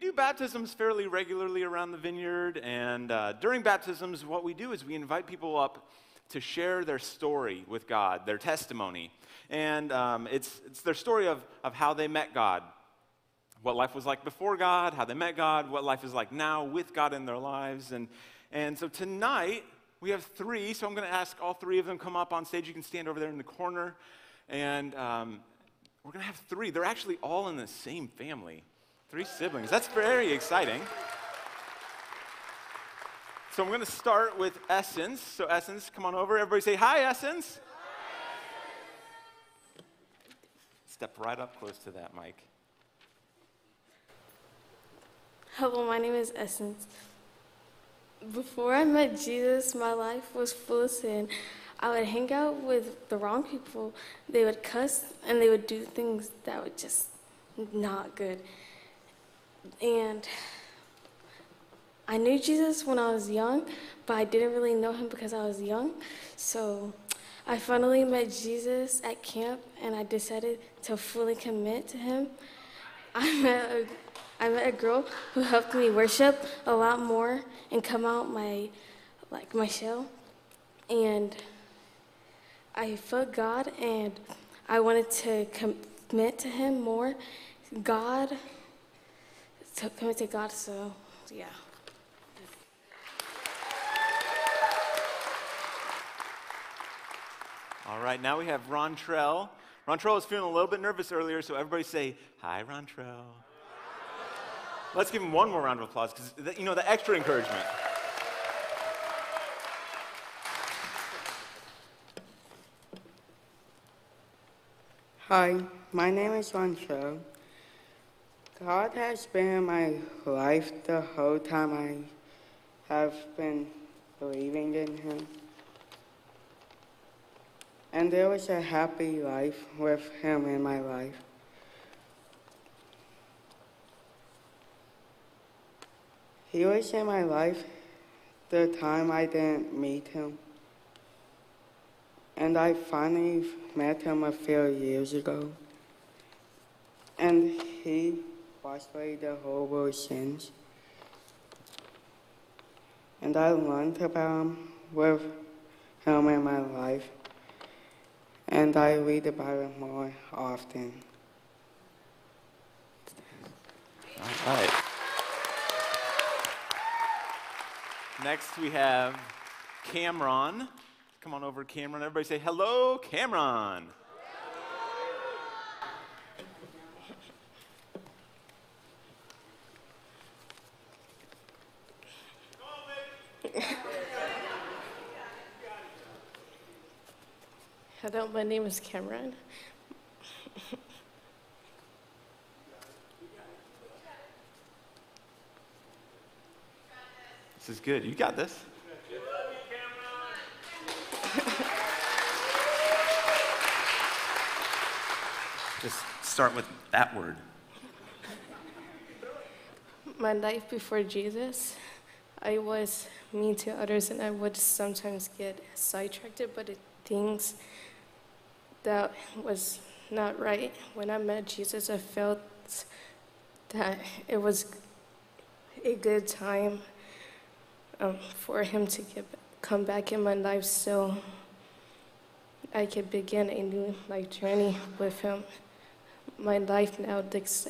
we do baptisms fairly regularly around the vineyard, and uh, during baptisms, what we do is we invite people up to share their story with God, their testimony. And um, it's, it's their story of, of how they met God, what life was like before God, how they met God, what life is like now with God in their lives. And, and so tonight, we have three, so I'm going to ask all three of them come up on stage. You can stand over there in the corner. And um, we're going to have three. They're actually all in the same family, three siblings. That's very exciting. So I'm going to start with Essence. So, Essence, come on over. Everybody say, Hi, Essence. Hi. Step right up close to that mic. Hello, my name is Essence. Before I met Jesus, my life was full of sin. I would hang out with the wrong people. They would cuss and they would do things that were just not good. And I knew Jesus when I was young, but I didn't really know him because I was young. So I finally met Jesus at camp and I decided to fully commit to him. I met a, I met a girl who helped me worship a lot more and come out my like my shell. And I felt God and I wanted to commit to him more. God to commit to God, so yeah. All right, now we have Rontrell. Rontrell was feeling a little bit nervous earlier, so everybody say, Hi, Rontrell. Let's give him one more round of applause because, you know, the extra encouragement. Hi, my name is Rontrell. God has been in my life the whole time I have been believing in Him. And there was a happy life with Him in my life. He was in my life the time I didn't meet Him. And I finally met Him a few years ago. And He washed away the whole world's sins. And I learned about Him with Him in my life and I read about him more often. All right. Next, we have Cameron. Come on over, Cameron. Everybody say hello, Cameron. My name is Cameron. This is good. You got this. Just start with that word. My life before Jesus, I was mean to others and I would sometimes get sidetracked by the things that was not right. When I met Jesus, I felt that it was a good time um, for him to get, come back in my life so I could begin a new life journey with him. My life now looks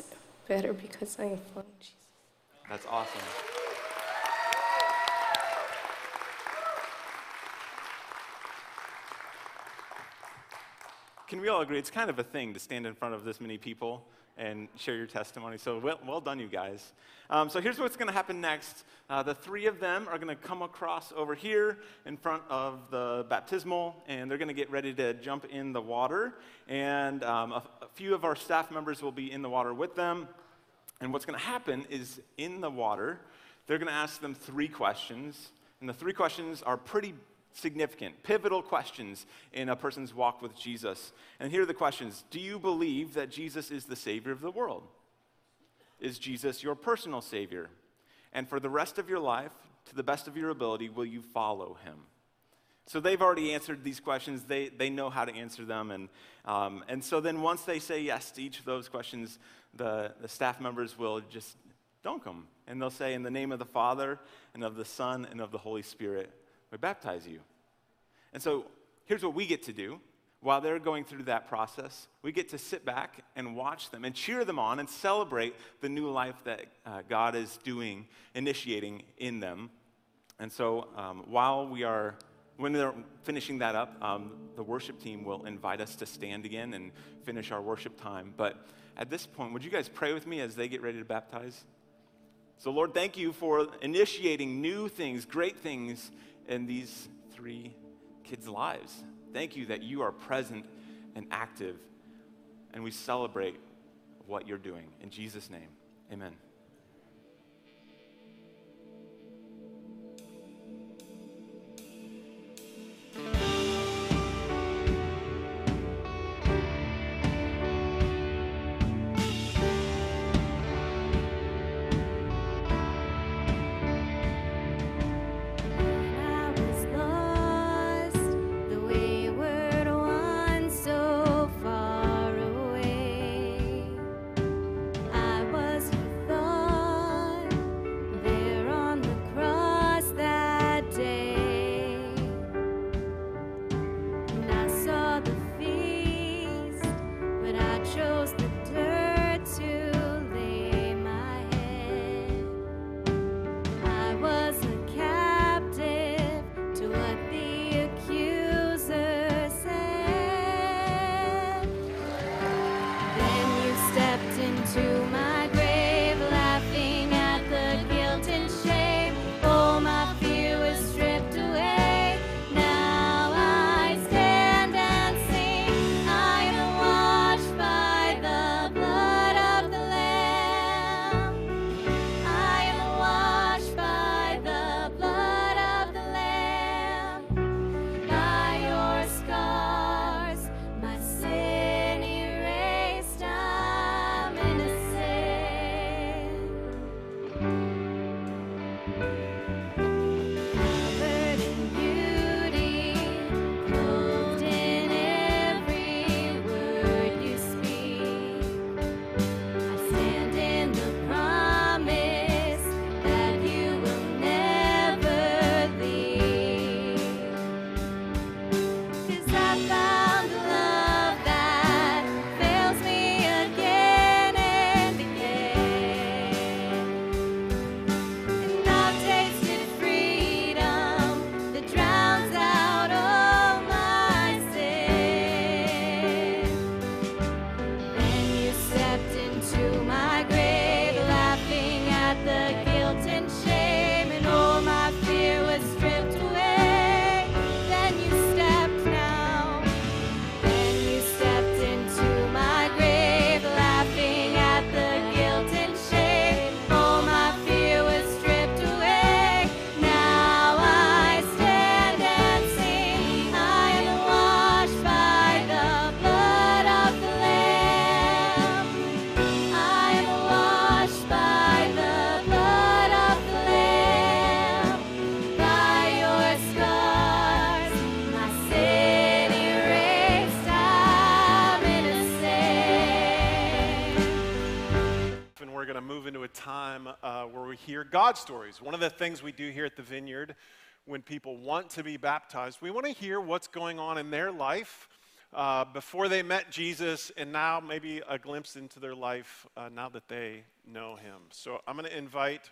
better because I am following Jesus. That's awesome. Can we all agree it's kind of a thing to stand in front of this many people and share your testimony? So well, well done, you guys. Um, so here's what's going to happen next. Uh, the three of them are going to come across over here in front of the baptismal, and they're going to get ready to jump in the water. And um, a, a few of our staff members will be in the water with them. And what's going to happen is in the water, they're going to ask them three questions. And the three questions are pretty significant, pivotal questions in a person's walk with Jesus. And here are the questions Do you believe that Jesus is the Savior of the world? Is Jesus your personal Savior? And for the rest of your life, to the best of your ability, will you follow him? So they've already answered these questions. They, they know how to answer them. And, um, and so then once they say yes to each of those questions, the, the staff members will just dunk them. And they'll say, In the name of the Father, and of the Son, and of the Holy Spirit, we baptize you. And so here's what we get to do while they're going through that process. We get to sit back and watch them and cheer them on and celebrate the new life that uh, God is doing, initiating in them. And so um, while we are when they're finishing that up, um, the worship team will invite us to stand again and finish our worship time. But at this point, would you guys pray with me as they get ready to baptize? So, Lord, thank you for initiating new things, great things in these three kids' lives. Thank you that you are present and active, and we celebrate what you're doing. In Jesus' name, amen. God stories. One of the things we do here at the Vineyard when people want to be baptized, we want to hear what's going on in their life uh, before they met Jesus and now maybe a glimpse into their life uh, now that they know him. So I'm going to invite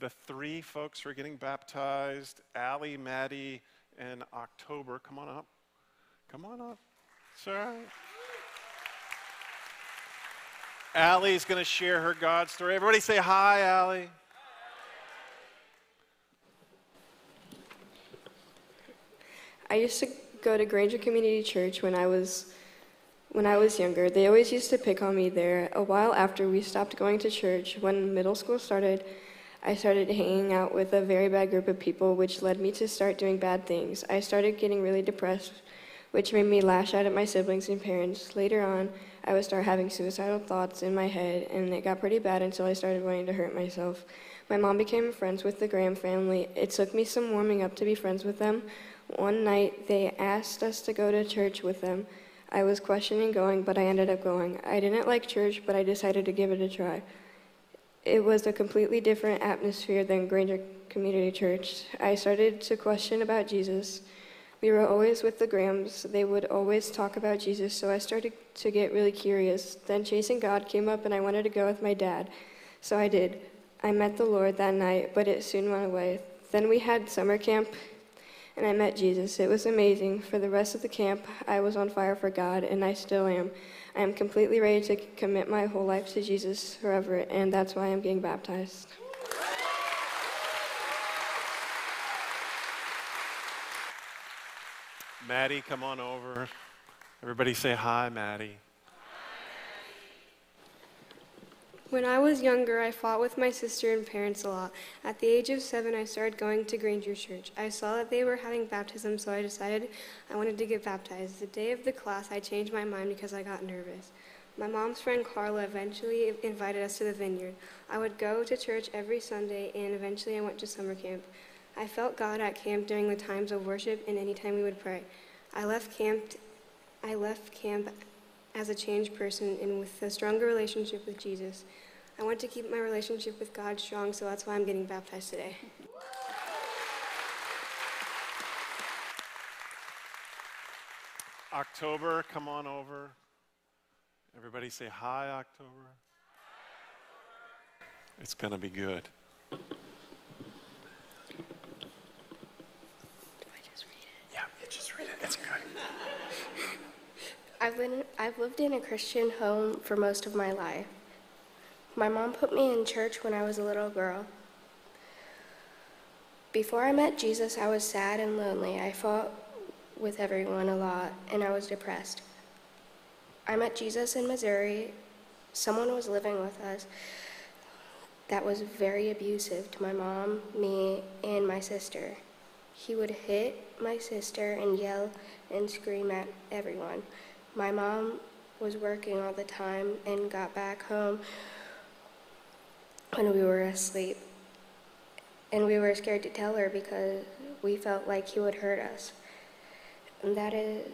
the three folks who are getting baptized Allie, Maddie, and October. Come on up. Come on up. Sir. Allie's going to share her God story. Everybody say hi, Allie. I used to go to Granger Community Church when I was when I was younger. They always used to pick on me there. A while after we stopped going to church, when middle school started, I started hanging out with a very bad group of people, which led me to start doing bad things. I started getting really depressed, which made me lash out at my siblings and parents. Later on, I would start having suicidal thoughts in my head, and it got pretty bad until I started wanting to hurt myself. My mom became friends with the Graham family. It took me some warming up to be friends with them, one night, they asked us to go to church with them. I was questioning going, but I ended up going. I didn't like church, but I decided to give it a try. it was a completely different atmosphere than Granger Community Church. I started to question about Jesus. We were always with the Grahams. They would always talk about Jesus, so I started to get really curious. Then Chasing God came up, and I wanted to go with my dad. So I did. I met the Lord that night, but it soon went away. Then we had summer camp, and I met Jesus. It was amazing. For the rest of the camp, I was on fire for God, and I still am. I am completely ready to commit my whole life to Jesus forever, and that's why I'm getting baptized. Maddie, come on over. Everybody say hi, Maddie. When I was younger, I fought with my sister and parents a lot. At the age of seven, I started going to Granger Church. I saw that they were having baptism, so I decided I wanted to get baptized. The day of the class, I changed my mind because I got nervous. My mom's friend Carla eventually invited us to the vineyard. I would go to church every Sunday, and eventually I went to summer camp. I felt God at camp during the times of worship and anytime we would pray. I left camp, I left camp as a changed person and with a stronger relationship with Jesus. I want to keep my relationship with God strong, so that's why I'm getting baptized today. October, come on over. Everybody say hi, October. It's going to be good. Yeah, you just read it. It's good. I've been I've lived in a Christian home for most of my life. My mom put me in church when I was a little girl. Before I met Jesus, I was sad and lonely. I fought with everyone a lot and I was depressed. I met Jesus in Missouri. Someone was living with us that was very abusive to my mom, me, and my sister. He would hit my sister and yell and scream at everyone. My mom was working all the time and got back home when we were asleep. And we were scared to tell her because we felt like he would hurt us. And that is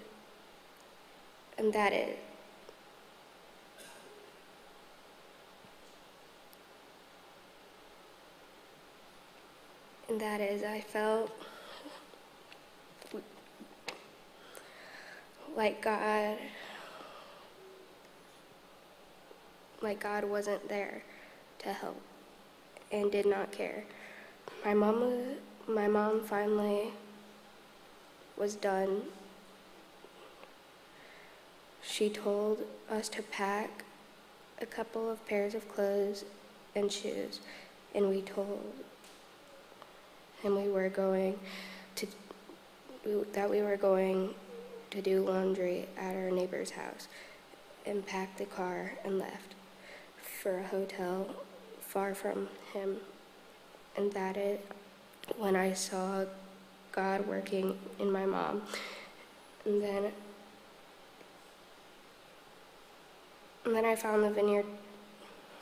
and that is and that is I felt like God like God wasn't there to help and did not care. My mom my mom finally was done. She told us to pack a couple of pairs of clothes and shoes and we told him we were going to that we were going to do laundry at our neighbor's house and packed the car and left for a hotel far from him. And that is when I saw God working in my mom. And then and then I found the vineyard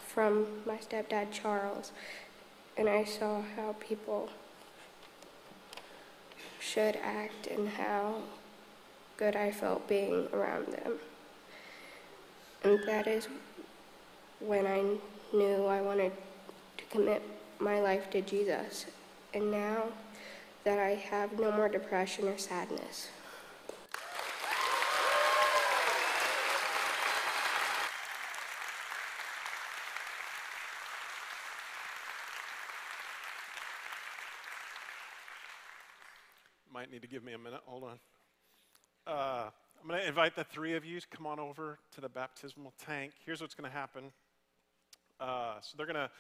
from my stepdad Charles and I saw how people should act and how good I felt being around them. And that is when I knew I wanted to commit my life to Jesus. And now that I have no more depression or sadness. Might need to give me a minute. Hold on. Uh, I'm going to invite the three of you to come on over to the baptismal tank. Here's what's going to happen. Uh, so they're going to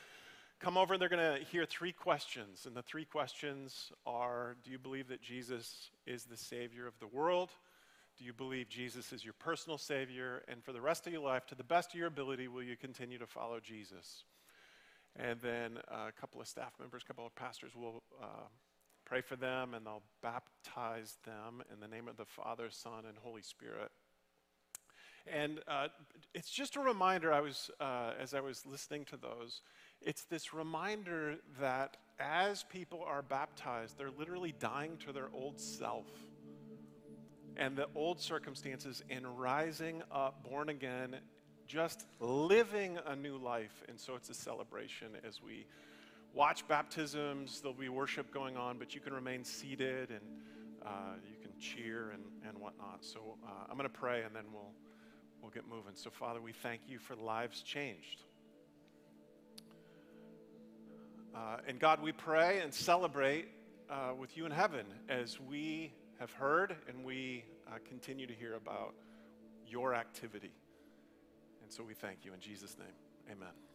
come over and they're going to hear three questions. And the three questions are Do you believe that Jesus is the Savior of the world? Do you believe Jesus is your personal Savior? And for the rest of your life, to the best of your ability, will you continue to follow Jesus? And then uh, a couple of staff members, a couple of pastors will uh, pray for them and they'll baptize them in the name of the Father, Son, and Holy Spirit. And uh, it's just a reminder, I was, uh, as I was listening to those, it's this reminder that as people are baptized, they're literally dying to their old self and the old circumstances and rising up born again, just living a new life. And so it's a celebration as we watch baptisms. There'll be worship going on, but you can remain seated and uh, you can cheer and, and whatnot. So uh, I'm going to pray and then we'll, we'll get moving. So, Father, we thank you for lives changed. Uh, and God, we pray and celebrate uh, with you in heaven as we have heard and we uh, continue to hear about your activity. And so we thank you in Jesus' name. Amen.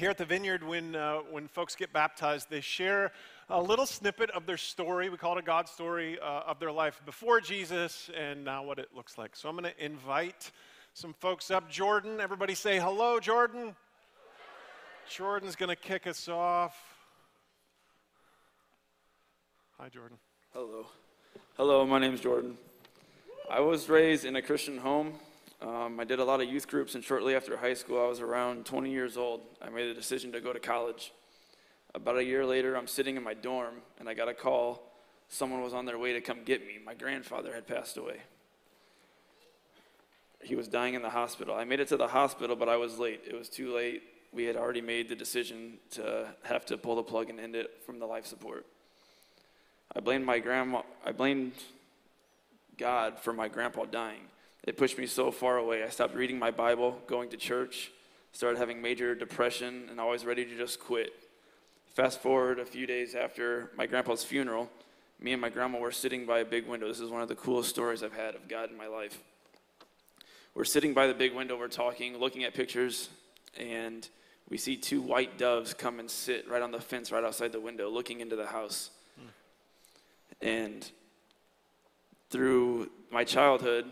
Here at the Vineyard, when, uh, when folks get baptized, they share a little snippet of their story. We call it a God story uh, of their life before Jesus and now what it looks like. So I'm going to invite some folks up. Jordan, everybody say hello, Jordan. Jordan's going to kick us off. Hi, Jordan. Hello. Hello, my name's Jordan. I was raised in a Christian home. Um, I did a lot of youth groups, and shortly after high school, I was around 20 years old. I made a decision to go to college. About a year later, I'm sitting in my dorm, and I got a call. Someone was on their way to come get me. My grandfather had passed away. He was dying in the hospital. I made it to the hospital, but I was late. It was too late. We had already made the decision to have to pull the plug and end it from the life support. I blamed my grandma, I blamed God for my grandpa dying. It pushed me so far away. I stopped reading my Bible, going to church. Started having major depression and always ready to just quit. Fast forward a few days after my grandpa's funeral, me and my grandma were sitting by a big window. This is one of the coolest stories I've had of God in my life. We're sitting by the big window, we're talking, looking at pictures, and we see two white doves come and sit right on the fence right outside the window, looking into the house. Hmm. And through my childhood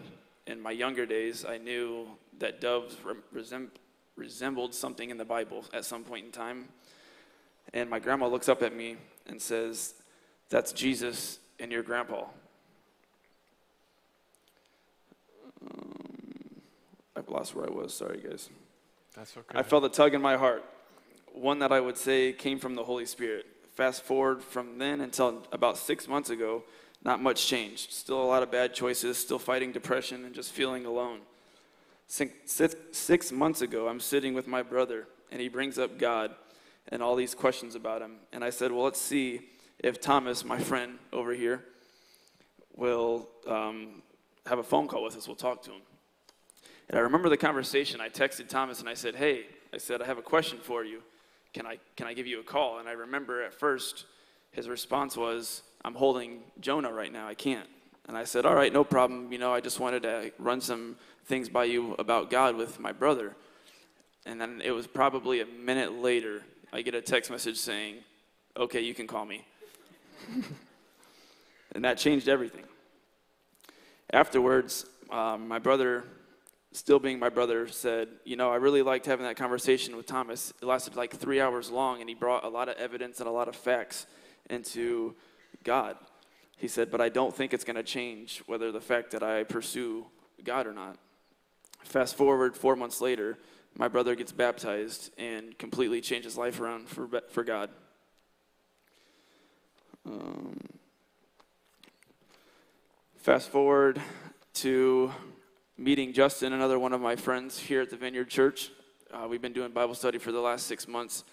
and my younger days, I knew that doves re- resem- resembled something in the Bible at some point in time. And my grandma looks up at me and says, That's Jesus and your grandpa. Um, I've lost where I was. Sorry, guys. That's okay. I felt a tug in my heart, one that I would say came from the Holy Spirit. Fast forward from then until about six months ago, not much changed. Still a lot of bad choices, still fighting depression and just feeling alone. Six months ago, I'm sitting with my brother, and he brings up God and all these questions about him. And I said, Well, let's see if Thomas, my friend over here, will um, have a phone call with us. We'll talk to him. And I remember the conversation. I texted Thomas and I said, Hey, I said, I have a question for you. Can I, can I give you a call? And I remember at first his response was, I'm holding Jonah right now. I can't. And I said, All right, no problem. You know, I just wanted to run some things by you about God with my brother. And then it was probably a minute later, I get a text message saying, Okay, you can call me. and that changed everything. Afterwards, um, my brother, still being my brother, said, You know, I really liked having that conversation with Thomas. It lasted like three hours long, and he brought a lot of evidence and a lot of facts into God. He said, But I don't think it's going to change whether the fact that I pursue God or not. Fast forward four months later, my brother gets baptized and completely changes life around for, for God. Um, fast forward to meeting Justin, another one of my friends here at the Vineyard Church. Uh, we've been doing Bible study for the last six months,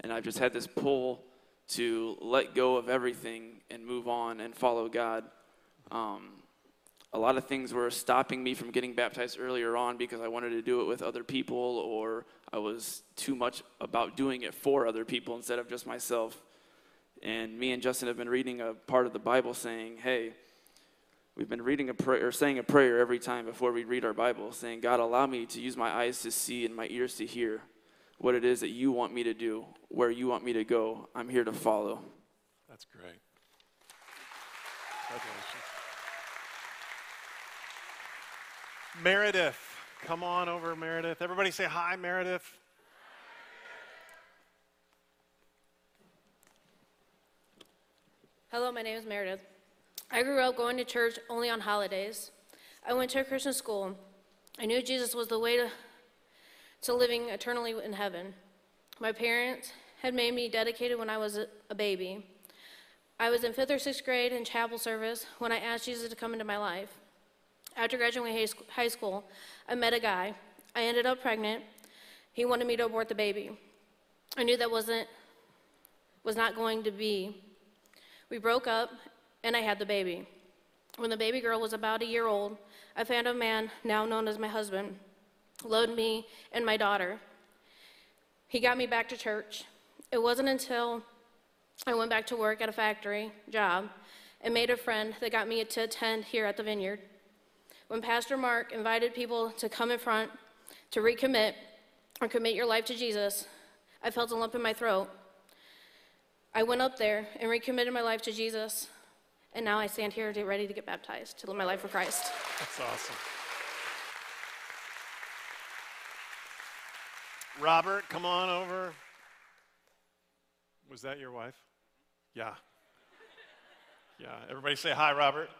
and I've just had this pull to let go of everything and move on and follow God. Um, a lot of things were stopping me from getting baptized earlier on because I wanted to do it with other people, or I was too much about doing it for other people instead of just myself. And me and Justin have been reading a part of the Bible saying, hey, we've been reading a prayer, or saying a prayer every time before we read our Bible, saying, God, allow me to use my eyes to see and my ears to hear what it is that you want me to do, where you want me to go. I'm here to follow. That's great. Congratulations. Meredith, come on over, Meredith. Everybody say hi, Meredith. Hello, my name is Meredith. I grew up going to church only on holidays. I went to a Christian school. I knew Jesus was the way to, to living eternally in heaven. My parents had made me dedicated when I was a, baby. I was in fifth or sixth grade in chapel service when I asked Jesus to come into my life. After graduating high school, I met a guy. I ended up pregnant. He wanted me to abort the baby. I knew that wasn't was not going to be. We broke up, and I had the baby. When the baby girl was about a year old, I found a man, now known as my husband, load me and my daughter. He got me back to church. It wasn't until I went back to work at a factory job and made a friend that got me to attend here at the vineyard. When Pastor Mark invited people to come in front to recommit or commit your life to Jesus, I felt a lump in my throat. I went up there and recommitted my life to Jesus, and now I stand here ready to get baptized, to live my life for Christ. That's awesome. Robert, come on over. Was that your wife? Yeah. Yeah. Everybody say hi, Robert.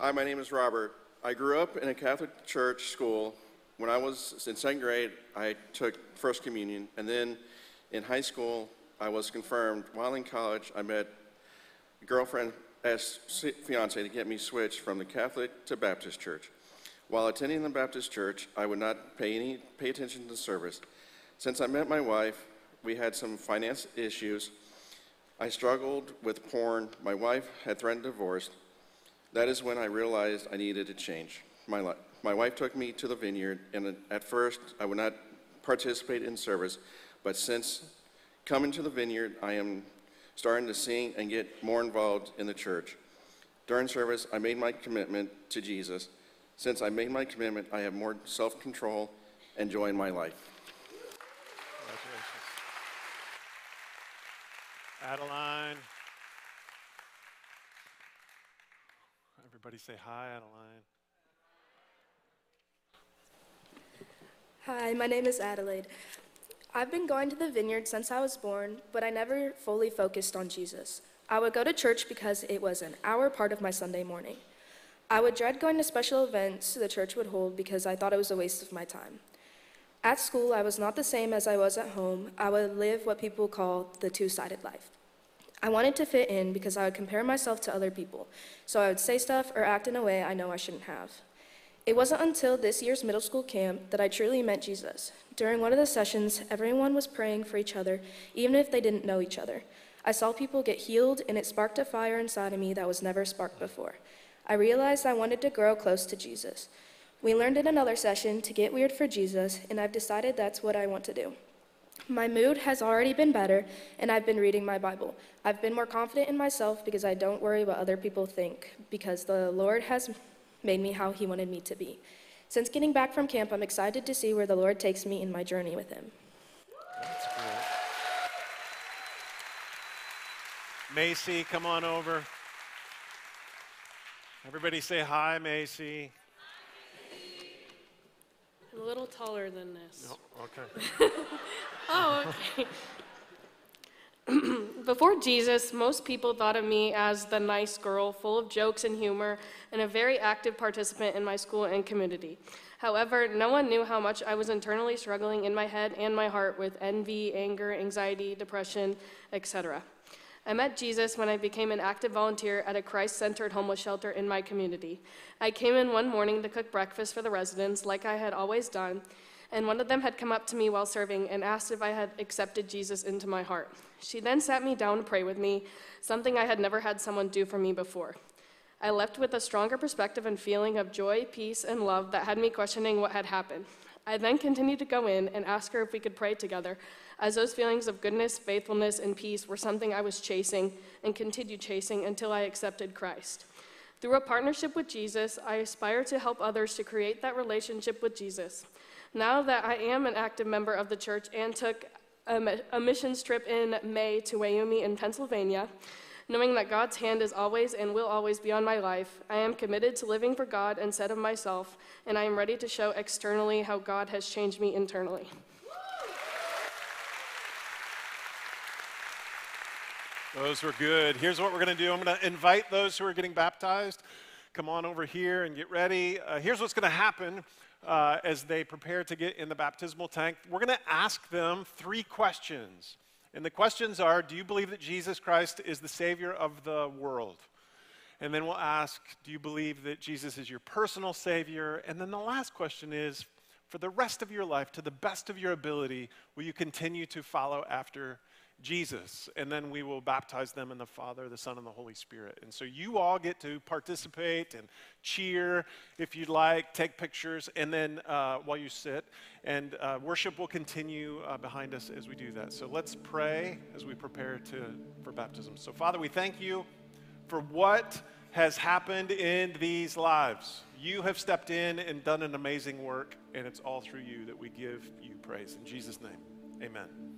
Hi, my name is Robert. I grew up in a Catholic church school. When I was in second grade, I took First Communion, and then in high school, I was confirmed. While in college, I met a girlfriend as fiance to get me switched from the Catholic to Baptist church. While attending the Baptist church, I would not pay any pay attention to the service. Since I met my wife, we had some finance issues. I struggled with porn. My wife had threatened divorce. That is when I realized I needed to change my life. my wife took me to the vineyard, and at first I would not participate in service, but since coming to the vineyard, I am starting to sing and get more involved in the church. During service, I made my commitment to Jesus. Since I made my commitment, I have more self control and joy in my life. Congratulations. Adeline. Everybody say hi, Adeline. Hi, my name is Adelaide. I've been going to the vineyard since I was born, but I never fully focused on Jesus. I would go to church because it was an hour part of my Sunday morning. I would dread going to special events the church would hold because I thought it was a waste of my time. At school, I was not the same as I was at home. I would live what people call the two sided life. I wanted to fit in because I would compare myself to other people, so I would say stuff or act in a way I know I shouldn't have. It wasn't until this year's middle school camp that I truly met Jesus. During one of the sessions, everyone was praying for each other, even if they didn't know each other. I saw people get healed, and it sparked a fire inside of me that was never sparked before. I realized I wanted to grow close to Jesus. We learned in another session to get weird for Jesus, and I've decided that's what I want to do. My mood has already been better, and I've been reading my Bible. I've been more confident in myself because I don't worry what other people think, because the Lord has made me how He wanted me to be. Since getting back from camp, I'm excited to see where the Lord takes me in my journey with Him. Macy, come on over. Everybody say hi, Macy. I'm a little taller than this. Oh, okay. Oh, okay. Before Jesus, most people thought of me as the nice girl, full of jokes and humor, and a very active participant in my school and community. However, no one knew how much I was internally struggling in my head and my heart with envy, anger, anxiety, depression, etc. I met Jesus when I became an active volunteer at a Christ centered homeless shelter in my community. I came in one morning to cook breakfast for the residents, like I had always done, and one of them had come up to me while serving and asked if I had accepted Jesus into my heart. She then sat me down to pray with me, something I had never had someone do for me before. I left with a stronger perspective and feeling of joy, peace, and love that had me questioning what had happened. I then continued to go in and ask her if we could pray together, as those feelings of goodness, faithfulness, and peace were something I was chasing and continued chasing until I accepted Christ. Through a partnership with Jesus, I aspire to help others to create that relationship with Jesus. Now that I am an active member of the church and took a, a missions trip in May to Wyoming in Pennsylvania, knowing that God's hand is always and will always be on my life, I am committed to living for God instead of myself, and I am ready to show externally how God has changed me internally. Those were good. Here's what we're going to do I'm going to invite those who are getting baptized. Come on over here and get ready. Uh, here's what's going to happen uh, as they prepare to get in the baptismal tank. We're going to ask them three questions. And the questions are Do you believe that Jesus Christ is the Savior of the world? And then we'll ask Do you believe that Jesus is your personal Savior? And then the last question is For the rest of your life, to the best of your ability, will you continue to follow after Jesus, and then we will baptize them in the Father, the Son, and the Holy Spirit. And so you all get to participate and cheer if you'd like, take pictures, and then uh, while you sit, and uh, worship will continue uh, behind us as we do that. So let's pray as we prepare to for baptism. So Father, we thank you for what has happened in these lives. You have stepped in and done an amazing work, and it's all through you that we give you praise. In Jesus' name, amen.